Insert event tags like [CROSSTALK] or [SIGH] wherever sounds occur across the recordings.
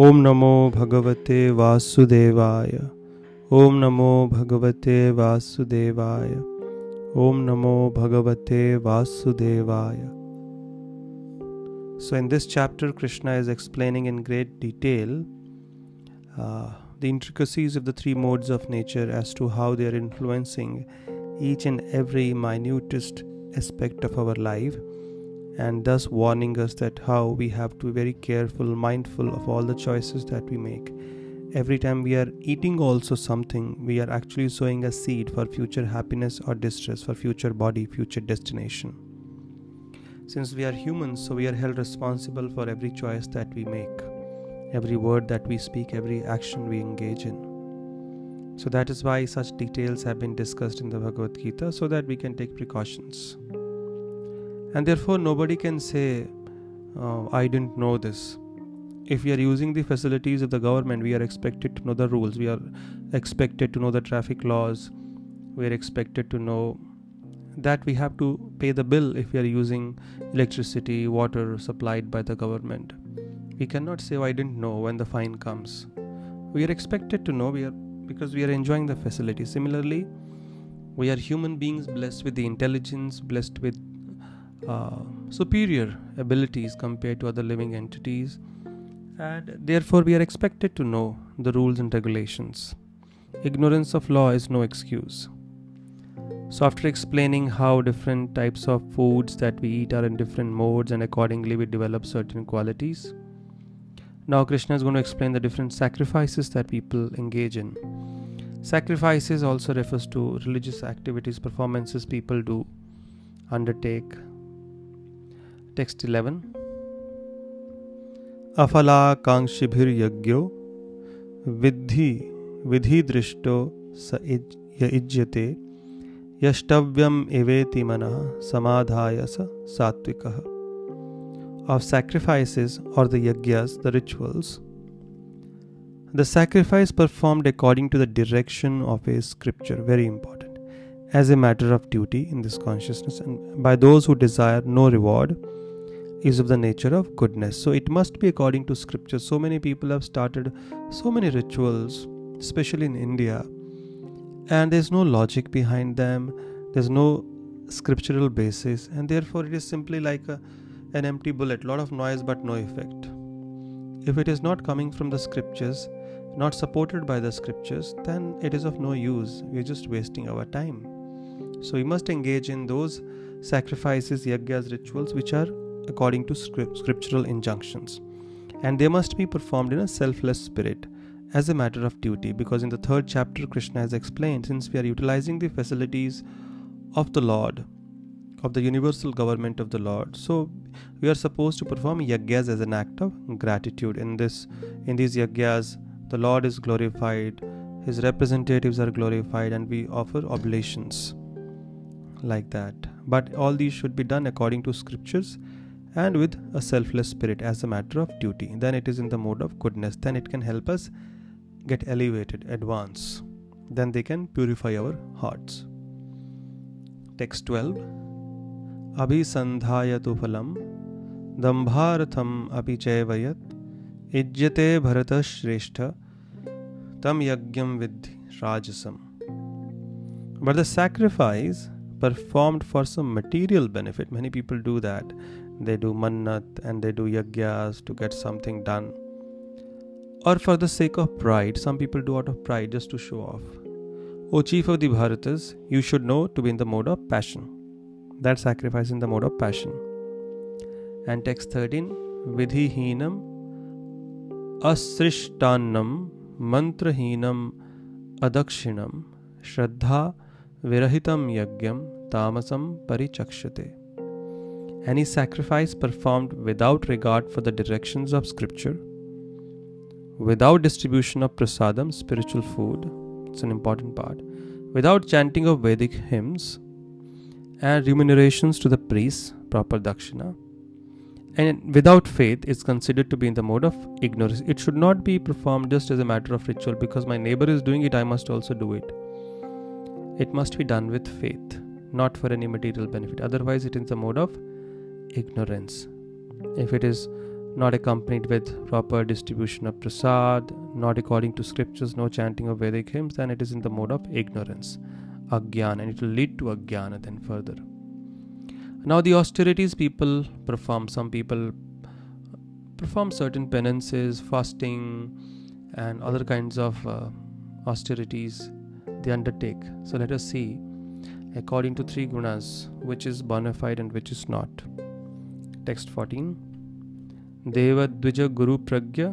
ॐ नमो भगवते वासुदेवाय ॐ नमो भगवते वासुदेवाय ॐ नमो भगवते वासुदेवाय So, in this chapter, Krishna is explaining in great detail uh, the intricacies of the three modes of nature as to how they are influencing each and every minutest aspect of our life and thus warning us that how we have to be very careful mindful of all the choices that we make. Every time we are eating also something we are actually sowing a seed for future happiness or distress for future body future destination. Since we are humans so we are held responsible for every choice that we make every word that we speak every action we engage in. So that is why such details have been discussed in the bhagavad gita so that we can take precautions and therefore nobody can say oh, i didn't know this. If we are using the facilities of the government we are expected to know the rules. We are expected to know the traffic laws. We are expected to know that we have to pay the bill if we are using electricity water supplied by the government. We cannot say oh, i didn't know when the fine comes. We are expected to know we are because we are enjoying the facility. Similarly we are human beings blessed with the intelligence blessed with uh, superior abilities compared to other living entities, and therefore we are expected to know the rules and regulations. Ignorance of law is no excuse. So, after explaining how different types of foods that we eat are in different modes and accordingly we develop certain qualities, now Krishna is going to explain the different sacrifices that people engage in. Sacrifices also refers to religious activities, performances people do undertake text eleven अफलाकांक्षिभिर्यज्ञो विद्धि विधि दृष्टो स युज्यते यष्टव्यम एवेति मन समाधाय स सात्विक of sacrifices or the yagyas, the rituals. The sacrifice performed according to the direction of a scripture, very important, as a matter of duty in this consciousness, and by those who desire no reward is of the nature of goodness. So it must be according to scripture. So many people have started so many rituals, especially in India, and there's no logic behind them, there's no scriptural basis, and therefore it is simply like a, an empty bullet, a lot of noise but no effect. If it is not coming from the scriptures, not supported by the scriptures, then it is of no use. We're just wasting our time. So we must engage in those sacrifices, yagyas, rituals which are according to scriptural injunctions. And they must be performed in a selfless spirit as a matter of duty because in the third chapter, Krishna has explained since we are utilizing the facilities of the Lord, of the universal government of the Lord, so we are supposed to perform yagyas as an act of gratitude. In this, in these yagyas, the Lord is glorified, His representatives are glorified, and we offer oblations like that. But all these should be done according to scriptures and with a selfless spirit as a matter of duty. Then it is in the mode of goodness. Then it can help us get elevated, advance. Then they can purify our hearts. Text 12 Abhisandhayatu phalam dambharatham apichevayat ijyate bharata shrestha tam yagyam vidhi rajasam. But the sacrifice performed for some material benefit, many people do that they do mannat and they do yagyas to get something done. Or for the sake of pride some people do out of pride just to show off. O chief of the bharatas you should know to be in the mode of passion. That sacrifice in the mode of passion. And text 13 vidhihinam asrishtannam mantrahinam adakshinam shraddha virahitam yagyam tamasam parichakshate any sacrifice performed without regard for the directions of scripture, without distribution of prasadam, spiritual food, it's an important part, without chanting of Vedic hymns, and remunerations to the priests, proper dakshina, and without faith is considered to be in the mode of ignorance. It should not be performed just as a matter of ritual because my neighbor is doing it, I must also do it. It must be done with faith, not for any material benefit. Otherwise, it is the mode of ignorance. If it is not accompanied with proper distribution of prasad, not according to scriptures, no chanting of Vedic hymns, then it is in the mode of ignorance, agyan, and it will lead to agyana then further. Now, the austerities people perform, some people perform certain penances, fasting, and other kinds of uh, austerities they undertake. So, let us see according to three gunas which is bona fide and which is not Text 14 देवद्विज गुरु प्रज्ञ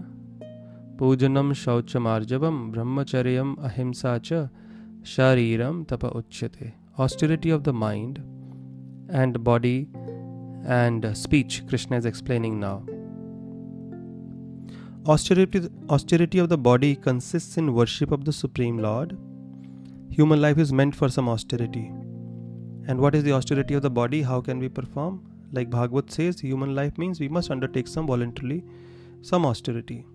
पूजनम शौचमार्जवम ब्रह्मचर्यम अहिंसा च shariram tapa uchyate austerity of the mind and body and speech krishna is explaining now austerity austerity of the body consists in worship of the supreme lord human life is meant for some austerity and what is the austerity of the body how can we perform Like Bhagavad says, human life means we must undertake some voluntarily, some austerity.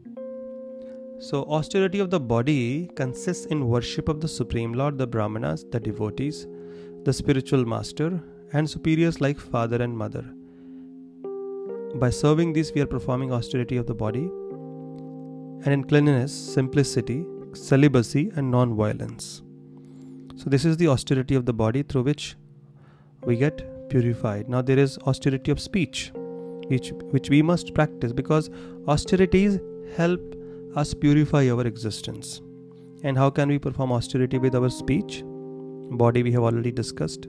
So, austerity of the body consists in worship of the Supreme Lord, the Brahmanas, the devotees, the spiritual master, and superiors like father and mother. By serving these, we are performing austerity of the body, and in cleanliness, simplicity, celibacy, and non violence. So, this is the austerity of the body through which we get purified. Now there is austerity of speech, which which we must practice because austerities help us purify our existence. And how can we perform austerity with our speech? Body we have already discussed.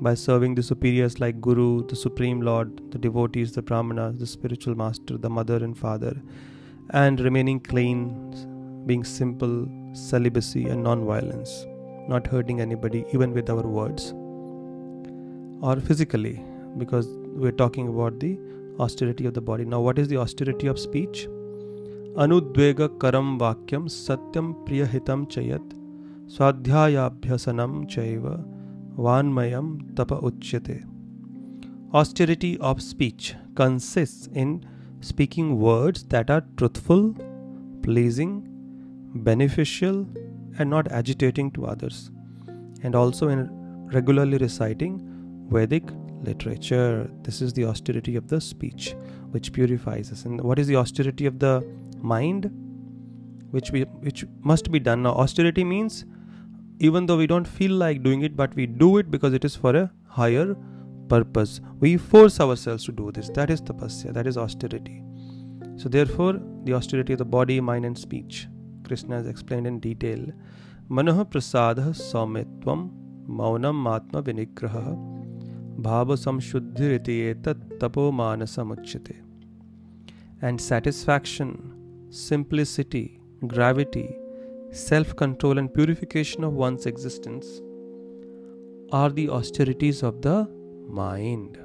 By serving the superiors like Guru, the Supreme Lord, the devotees, the Brahmanas, the spiritual master, the mother and father, and remaining clean, being simple, celibacy, and non violence, not hurting anybody, even with our words or physically because we're talking about the austerity of the body. Now, what is the austerity of speech? Anudvega karam vakyam satyam priyahitam chayat swadhyayabhyasanam chaiva vanmayam tapa uchyate. Austerity of speech consists in speaking words that are truthful, pleasing, beneficial, and not agitating to others, and also in regularly reciting Vedic literature. This is the austerity of the speech, which purifies us. And what is the austerity of the mind? Which we which must be done. Now, austerity means even though we don't feel like doing it, but we do it because it is for a higher purpose. We force ourselves to do this. That is tapasya, that is austerity. So, therefore, the austerity of the body, mind, and speech. Krishna has explained in detail. Manoha prasadha saumitvam maunam matma vinigraha भाव samshuddhiriti etat tapo manasamuchyate. And satisfaction, simplicity, gravity, self control, and purification of one's existence are the austerities of the mind.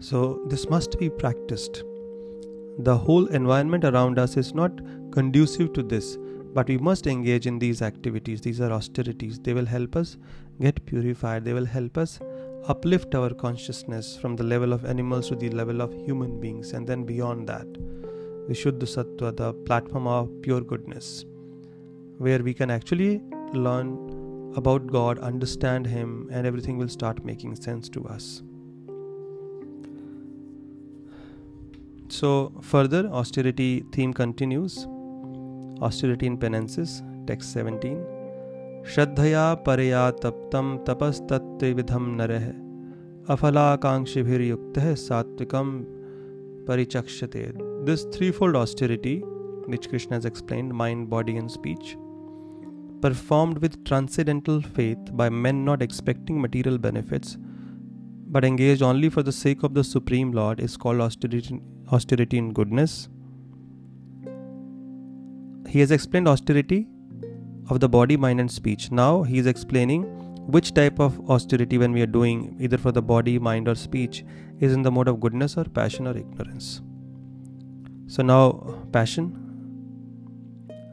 So, this must be practiced. The whole environment around us is not conducive to this, but we must engage in these activities. These are austerities. They will help us get purified. They will help us uplift our consciousness from the level of animals to the level of human beings, and then beyond that, Vishuddha Sattva, the platform of pure goodness, where we can actually learn about God, understand Him, and everything will start making sense to us. So, further, austerity theme continues. Austerity in penances text seventeen श्रद्धया पर तप्तम तपस्तत्विधम नर। है अफलाकांक्षिभिर्युक्त है सात्विकम परिचक्षते। This three fold austerity which Krishna has explain mind body and speech performed with transcendental faith by men not expecting material benefits but engage only for the sake of the supreme lord is called austerity austerity in goodness He has explained austerity of the body, mind, and speech. Now he is explaining which type of austerity, when we are doing either for the body, mind, or speech, is in the mode of goodness or passion or ignorance. So now, passion,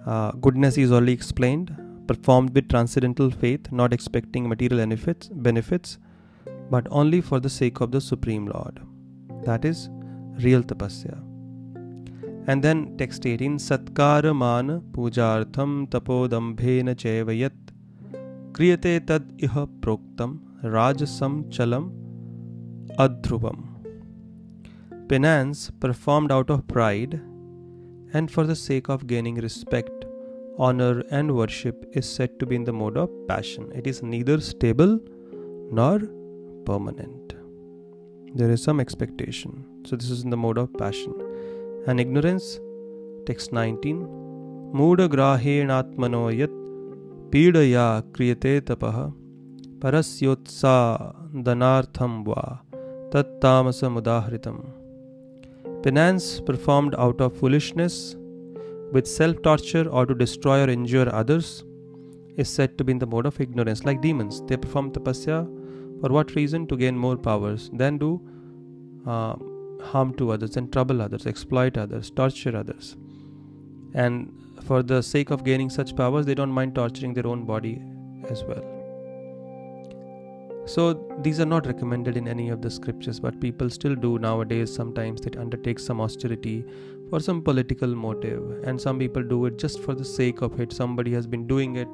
uh, goodness is already explained, performed with transcendental faith, not expecting material benefits, benefits, but only for the sake of the Supreme Lord. That is real tapasya. And then text 18 Satkaramana pujartham tapodambhena chevayat kriyate tad iha proktam rajasam chalam adhruvam. penance performed out of pride and for the sake of gaining respect, honor, and worship is said to be in the mode of passion. It is neither stable nor permanent. There is some expectation. So, this is in the mode of passion. And ignorance, text 19, Muda grahenatmano yat pidaya kriyate tapaha parasyotsa danartham va tattamasa mudahritam. Penance performed out of foolishness, with self torture or to destroy or injure others, is said to be in the mode of ignorance, like demons. They perform tapasya for what reason? To gain more powers, then do uh, harm to others and trouble others, exploit others, torture others. And for the sake of gaining such powers, they don't mind torturing their own body as well. So these are not recommended in any of the scriptures, but people still do nowadays. Sometimes they undertake some austerity for some political motive, and some people do it just for the sake of it. Somebody has been doing it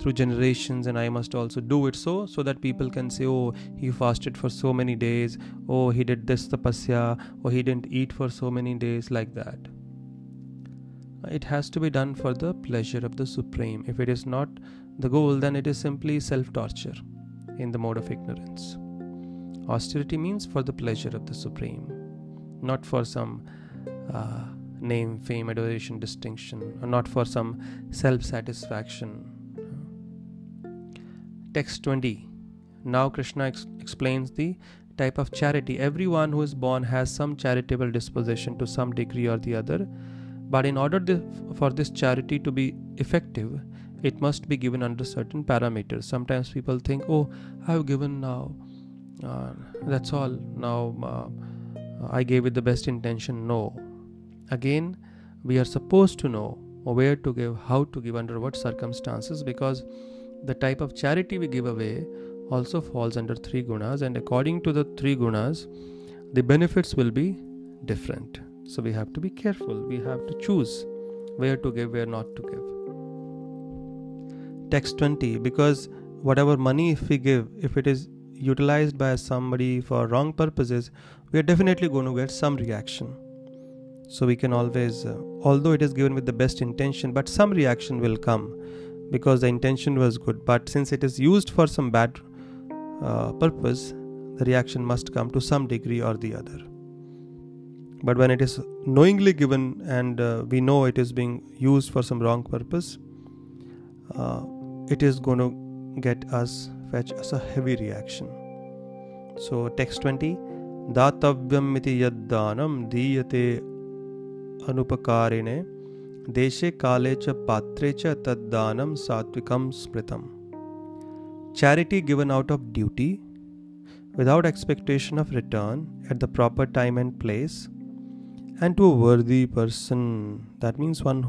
through generations and i must also do it so so that people can say oh he fasted for so many days oh he did this tapasya or he didn't eat for so many days like that it has to be done for the pleasure of the supreme if it is not the goal then it is simply self torture in the mode of ignorance. Austerity means for the pleasure of the Supreme, not for some uh, name, fame, adoration, distinction, or not for some self satisfaction. Text 20. Now Krishna ex- explains the type of charity. Everyone who is born has some charitable disposition to some degree or the other, but in order for this charity to be effective, it must be given under certain parameters. Sometimes people think oh i have given now uh, that's all. Now uh, i gave it the best intention. No. Again we are supposed to know where to give how to give under what circumstances because the type of charity we give away also falls under three gunas and according to the three gunas the benefits will be different. So we have to be careful. We have to choose where to give where not to give. Text 20 because whatever money if we give if it is utilized by somebody for wrong purposes we are definitely going to get some reaction. So we can always uh, although it is given with the best intention but some reaction will come because the intention was good but since it is used for some bad uh, purpose the reaction must come to some degree or the other but when it is knowingly given and uh, we know it is being used for some wrong purpose uh, it is going to get us fetch us a heavy reaction so text 20 दातव्यम इति यद्दानं दीयते अनुपकारिणे देशे काले च पात्रे च तद्दानं सात्विकं स्मृतम् charity given out of duty without expectation of return at the proper time and place and to a worthy person that means one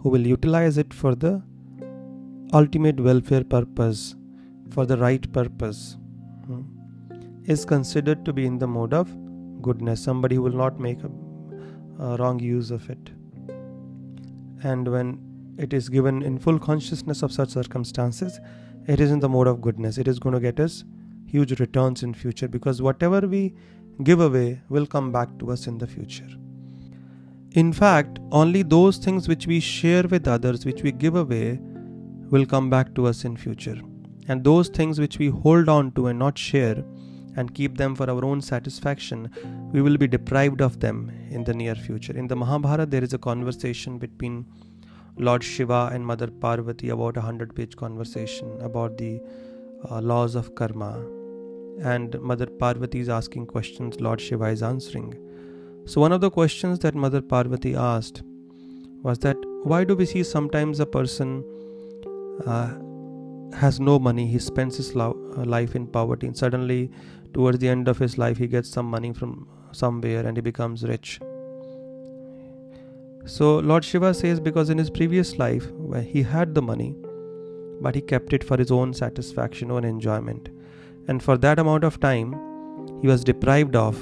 who will utilize it for the ultimate welfare purpose, for the right purpose, hmm, is considered to be in the mode of goodness, somebody who will not make a, a wrong use of it. And when it is given in full consciousness of such circumstances, it is in the mode of goodness. It is going to get us huge returns in future because whatever we give away will come back to us in the future. In fact, only those things which we share with others, which we give away, will come back to us in future and those things which we hold on to and not share and keep them for our own satisfaction we will be deprived of them in the near future. In the mahabharata there is a conversation between lord shiva and mother parvati about a 100 page conversation about the uh, laws of karma. And mother parvati is asking questions lord shiva is answering. So one of the questions that mother parvati asked was that why do we see sometimes a person uh, has no money he spends his lo- uh, life in poverty and suddenly towards the end of his life he gets some money from somewhere and he becomes rich. So lord shiva says because in his previous life he had the money but he kept it for his own satisfaction own enjoyment. And for that amount of time he was deprived of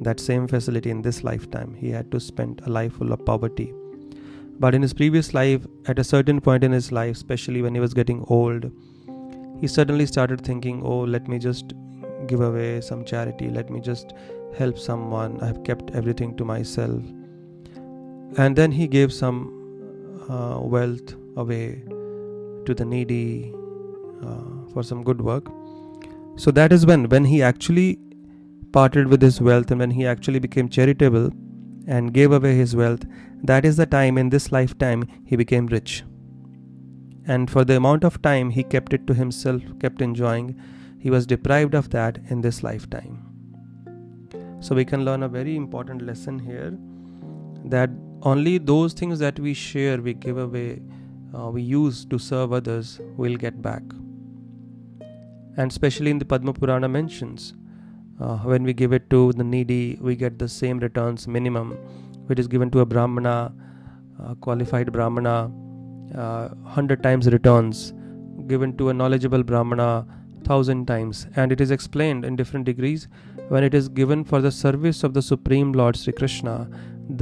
that same facility in this lifetime. He had to spend a life full of poverty. But in his previous life, at a certain point in his life, especially when he was getting old, he suddenly started thinking, oh, let me just give away some charity, let me just help someone, I have kept everything to myself. And then he gave some uh, wealth away to the needy uh, for some good work. So that is when, when he actually parted with his wealth and when he actually became charitable and gave away his wealth, that is the time in this lifetime he became rich. And for the amount of time he kept it to himself, kept enjoying, he was deprived of that in this lifetime. So we can learn a very important lesson here that only those things that we share, we give away, uh, we use to serve others, will get back. And especially in the Padma Purana mentions, uh, when we give it to the needy, we get the same returns minimum, which is given to a Brahmana, uh, qualified Brahmana, uh, 100 times returns, given to a knowledgeable Brahmana, thousand times, and it is explained in different degrees when it is given for the service of the Supreme Lord Sri Krishna.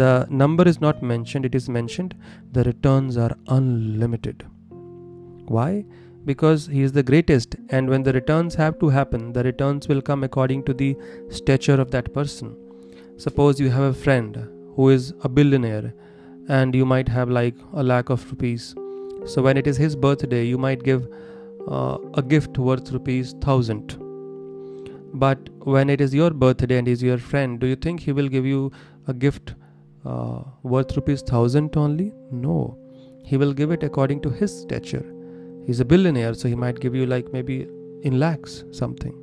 The number is not mentioned, it is mentioned the returns are unlimited. Why? Because he is the greatest, and when the returns have to happen, the returns will come according to the stature of that person. Suppose you have a friend who is a billionaire, and you might have like a lakh of rupees. So, when it is his birthday, you might give uh, a gift worth rupees thousand. But when it is your birthday and is your friend, do you think he will give you a gift uh, worth rupees thousand only? No, he will give it according to his stature. He's a billionaire, so he might give you like maybe in lakhs something.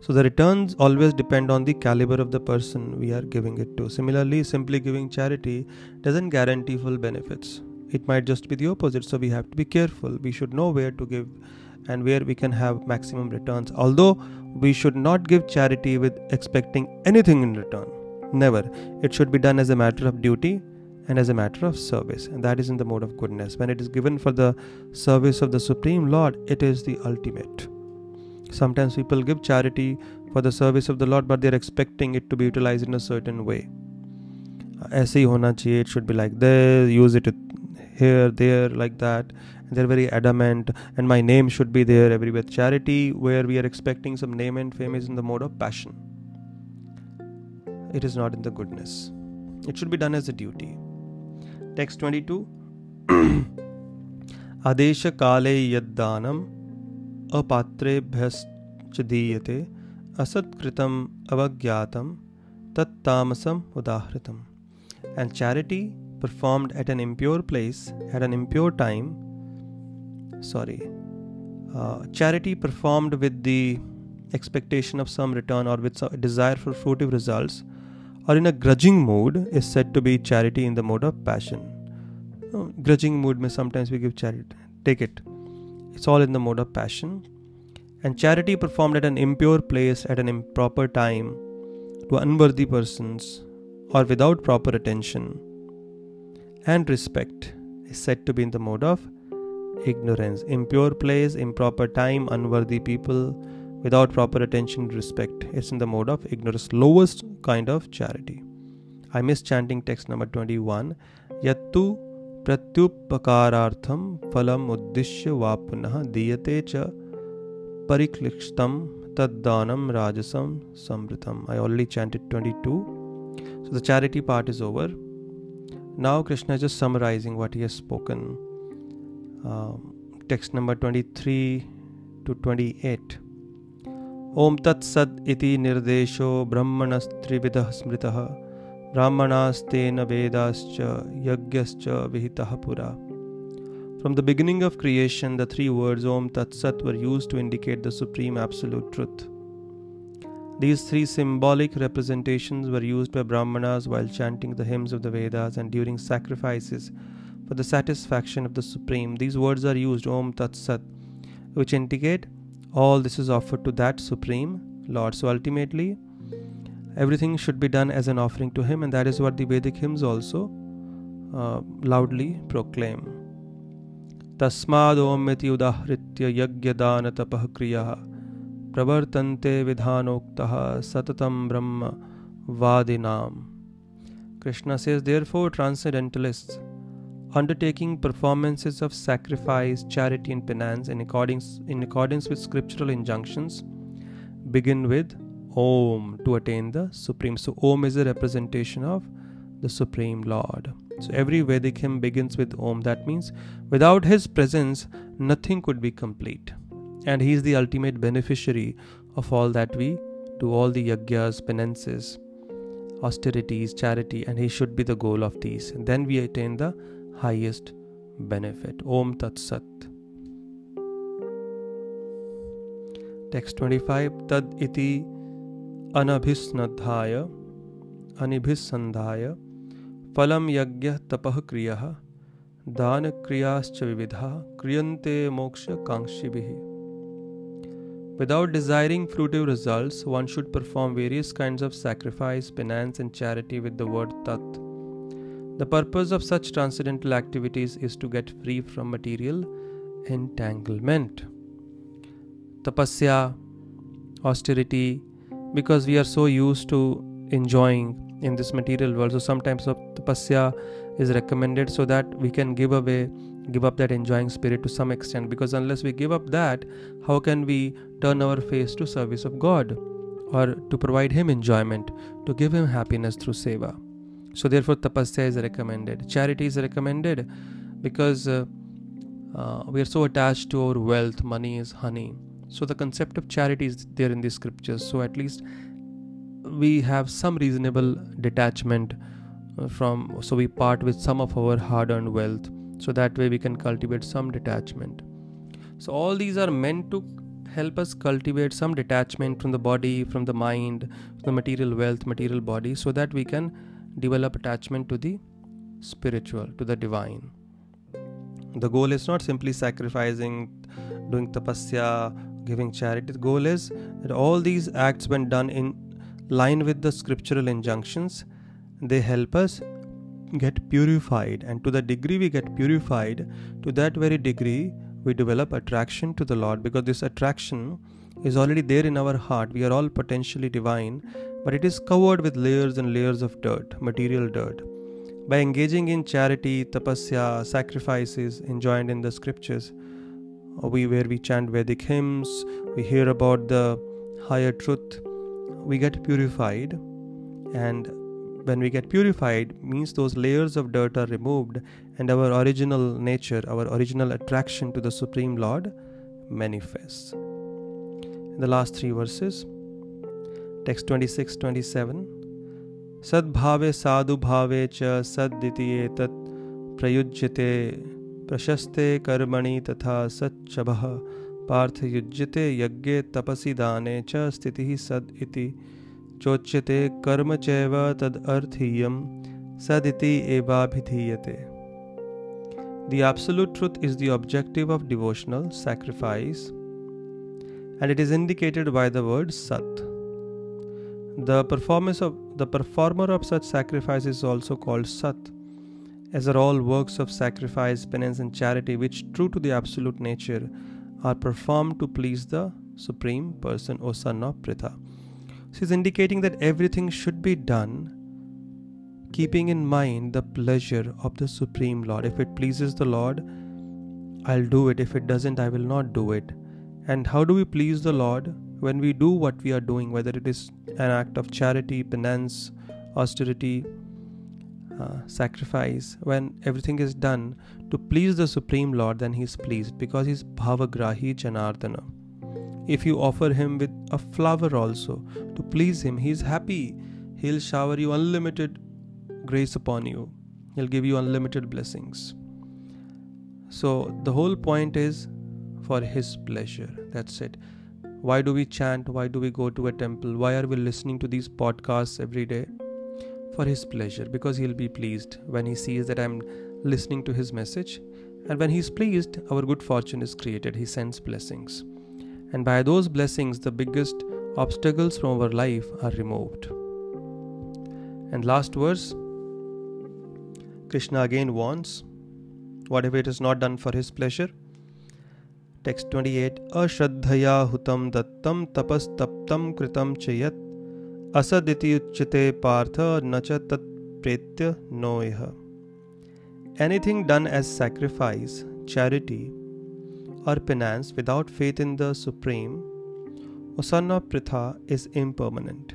So the returns always depend on the caliber of the person we are giving it to. Similarly, simply giving charity doesn't guarantee full benefits it might just be the opposite so we have to be careful we should know where to give and where we can have maximum returns although we should not give charity with expecting anything in return never it should be done as a matter of duty and as a matter of service and that is in the mode of goodness when it is given for the service of the supreme lord it is the ultimate sometimes people give charity for the service of the lord but they are expecting it to be utilized in a certain way ऐसे ही होना चाहिए it should be like this use it here, there, like that. They're very adamant, and my name should be there everywhere. Charity, where we are expecting some name and fame, is in the mode of passion. It is not in the goodness. It should be done as a duty. Text 22 [CLEARS THROAT] Adesha kale yaddanam apatrebhyascha diyate asat avagyatam tat tamasam udahritam. And charity performed at an impure place at an impure time sorry uh, charity performed with the expectation of some return or with a desire for fruitive results or in a grudging mood is said to be charity in the mode of passion. Uh, grudging mood may sometimes we give charity take it. It's all in the mode of passion. And charity performed at an impure place at an improper time to unworthy persons or without proper attention and respect is said to be in the mode of ignorance. Impure place, improper time, unworthy people, without proper attention, respect. It's in the mode of ignorance, lowest kind of charity. I miss chanting text number 21. Yattu pratyupakarartham phalam uddishya vapunah diyate cha pariklikstam taddanam rajasam samritam. I already chanted 22. So the charity part is over. Now, Krishna is just summarizing what he has spoken. Um, text number 23 to 28. Om Tat Sat iti nirdesho brahmanastrividah smritah brahmanastena vedascha yagyascha vihitah pura. From the beginning of creation, the three words Om Tat Sat were used to indicate the supreme absolute truth. These three symbolic representations were used by Brahmanas while chanting the hymns of the Vedas and during sacrifices for the satisfaction of the Supreme. These words are used, Om Tat Sat, which indicate all this is offered to that Supreme Lord. So ultimately, everything should be done as an offering to Him, and that is what the Vedic hymns also uh, loudly proclaim. तस्माद् ओम्यति उदाहृत्य यज्ञदानतपः क्रियः प्रवर्तन्ते विधानोक्तः satatam brahma vadinam. Krishna says, therefore, transcendentalists undertaking performances of sacrifice, charity, and penance in accordance, in accordance with scriptural injunctions begin with Om to attain the Supreme. So, Om is a representation of the Supreme Lord. So, every Vedic hymn begins with Om. That means without His presence, nothing could be complete. And He is the ultimate beneficiary of all that we do, all the yagyas, penances, austerities, charity, and He should be the goal of these. And then we attain the highest benefit. Om Tat Sat. Text 25 Tad iti अनभिस्नद्धाय अनिभिस्सन्धाय फलं यज्ञः तपः क्रियः दानक्रियाश्च विविधा क्रियन्ते मोक्षकाङ्क्षिभिः Without desiring fruitive results, one should perform various kinds of sacrifice, penance, and charity with the word Tat. The purpose of such transcendental activities is to get free from material entanglement. Tapasya, austerity, because we are so used to enjoying in this material world so sometimes tapasya is recommended so that we can give away give up that enjoying spirit to some extent because unless we give up that how can we turn our face to service of god or to provide him enjoyment to give him happiness through seva so therefore tapasya is recommended charity is recommended because uh, uh, we are so attached to our wealth money is honey so the concept of charity is there in the scriptures. So at least we have some reasonable detachment uh, from, so we part with some of our hard earned wealth. So that way we can cultivate some detachment. So all these are meant to help us cultivate some detachment from the body, from the mind, the material wealth, material body, so that we can develop attachment to the spiritual, to the divine. The goal is not simply sacrificing, doing tapasya, giving charity. The goal is that all these acts, when done in line with the scriptural injunctions, they help us get purified. And to the degree we get purified, to that very degree we develop attraction to the Lord because this attraction is already there in our heart. We are all potentially divine, but it is covered with layers and layers of dirt, material dirt. By engaging in charity, tapasya, sacrifices enjoined in the scriptures, we where we chant Vedic hymns, we hear about the higher truth, we get purified, and when we get purified means those layers of dirt are removed and our original nature our original attraction to the supreme lord manifests in the last three verses text 26 27 sadbhave sadhu bhave cha sadditi etat prayujyate प्रशस्ते कर्मणि तथा सच्चभः पार्थयुज्यते यज्ञे तपसि दाने च स्थितिः सद् इति चोच्यते कर्म चैव तदर्थीयं सदिति एवाभिधीयते The absolute truth is the objective of devotional sacrifice and it is indicated by the word sat. The performance of the performer of such sacrifice is also called sat as are all works of sacrifice, penance, and charity, which, true to the absolute nature, are performed to please the Supreme Person, O Son of Pritha. She is indicating that everything should be done keeping in mind the pleasure of the Supreme Lord. If it pleases the Lord, I'll do it. If it doesn't, I will not do it. And how do we please the Lord? When we do what we are doing, whether it is an act of charity, penance, austerity, uh, sacrifice, when everything is done to please the Supreme Lord, then He is pleased because He is Bhavagrahi Janardana. If you offer Him with a flower also to please Him, He is happy. He'll shower you unlimited grace upon you, He'll give you unlimited blessings. So, the whole point is for His pleasure. That's it. Why do we chant? Why do we go to a temple? Why are we listening to these podcasts every day? for his pleasure because he'll be pleased when he sees that I'm listening to his message. And when he's pleased, our good fortune is created. He sends blessings and by those blessings, the biggest obstacles from our life are removed. And last verse Krishna again warns whatever it is not done for his pleasure. Text 28 Ashraddhaya hutam dattam tapas taptam kritam chayat asaditi uchyate partha nacha tat pretya noeha. Anything done as sacrifice, charity, or penance without faith in the Supreme, O son of Pritha, is impermanent.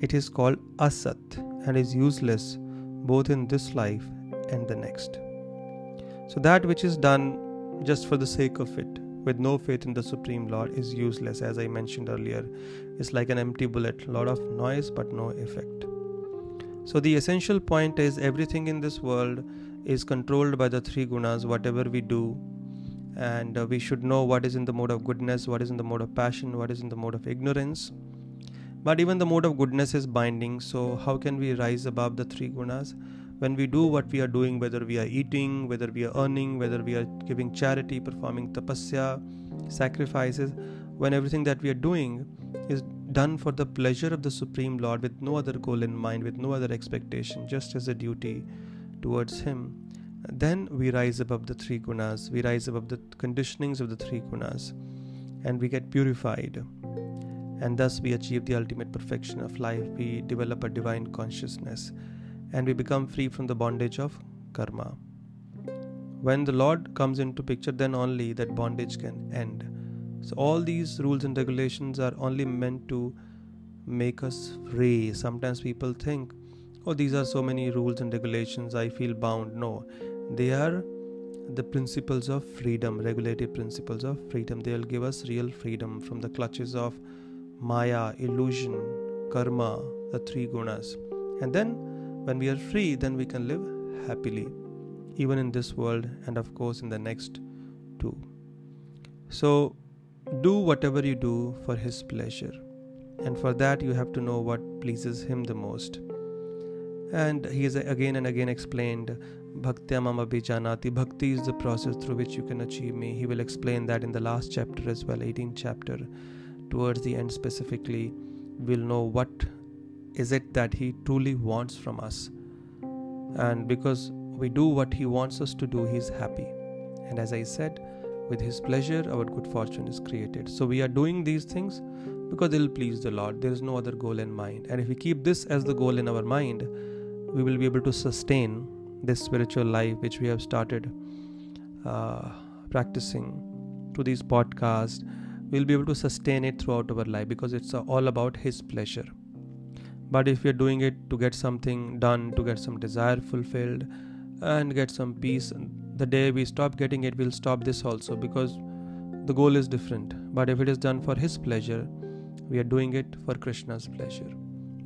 It is called asat and is useless both in this life and the next. So, that which is done just for the sake of it, with no faith in the Supreme Lord, is useless, as I mentioned earlier. It's like an empty bullet, lot of noise but no effect. So, the essential point is everything in this world is controlled by the three gunas, whatever we do, and uh, we should know what is in the mode of goodness, what is in the mode of passion, what is in the mode of ignorance. But even the mode of goodness is binding, so how can we rise above the three gunas? When we do what we are doing, whether we are eating, whether we are earning, whether we are giving charity, performing tapasya, sacrifices, when everything that we are doing is done for the pleasure of the Supreme Lord with no other goal in mind, with no other expectation, just as a duty towards Him, then we rise above the three gunas, we rise above the conditionings of the three gunas, and we get purified and thus we achieve the ultimate perfection of life. We develop a divine consciousness and we become free from the bondage of karma. When the Lord comes into picture, then only that bondage can end. So all these rules and regulations are only meant to make us free. Sometimes people think, oh, these are so many rules and regulations, I feel bound. No, they are the principles of freedom, regulative principles of freedom. They will give us real freedom from the clutches of Maya, illusion, karma, the three gunas. And then when we are free, then we can live happily, even in this world and of course in the next too. So do whatever you do for His pleasure. And for that, you have to know what pleases Him the most. And He has again and again explained Bhaktya Mam Abhijanati. Bhakti is the process through which you can achieve me. He will explain that in the last chapter as well, 18th chapter towards the end specifically. We'll know what is it that he truly wants from us. And because we do what he wants us to do he's happy. And as i said with his pleasure our good fortune is created. So we are doing these things because they'll please the lord. There is no other goal in mind. And if we keep this as the goal in our mind we will be able to sustain this spiritual life which we have started uh, practicing through these podcasts we'll be able to sustain it throughout our life because it's all about His pleasure. But if we're doing it to get something done, to get some desire fulfilled, and get some peace, the day we stop getting it, we'll stop this also because the goal is different. But if it is done for His pleasure, we are doing it for Krishna's pleasure.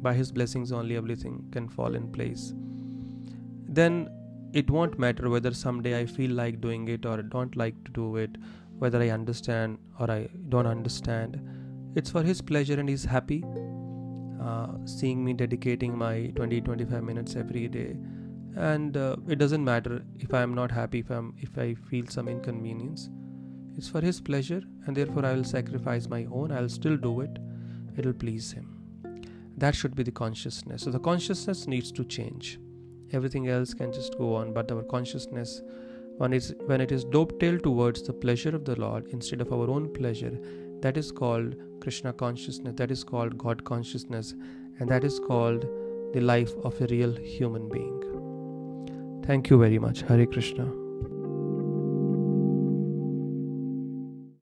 By His blessings, only everything can fall in place. Then it won't matter whether someday I feel like doing it or don't like to do it whether I understand or I don't understand. It's for His pleasure and He's happy uh, seeing me dedicating my 20 25 minutes every day. And uh, it doesn't matter if I am not happy, if, I'm, if I feel some inconvenience. It's for His pleasure, and therefore I will sacrifice my own. I'll still do it. It'll please Him. That should be the consciousness. So the consciousness needs to change. Everything else can just go on, but our consciousness when, it's, when it is dovetailed towards the pleasure of the Lord instead of our own pleasure, that is called Krishna consciousness, that is called God consciousness, and that is called the life of a real human being. Thank you very much. hari Krishna.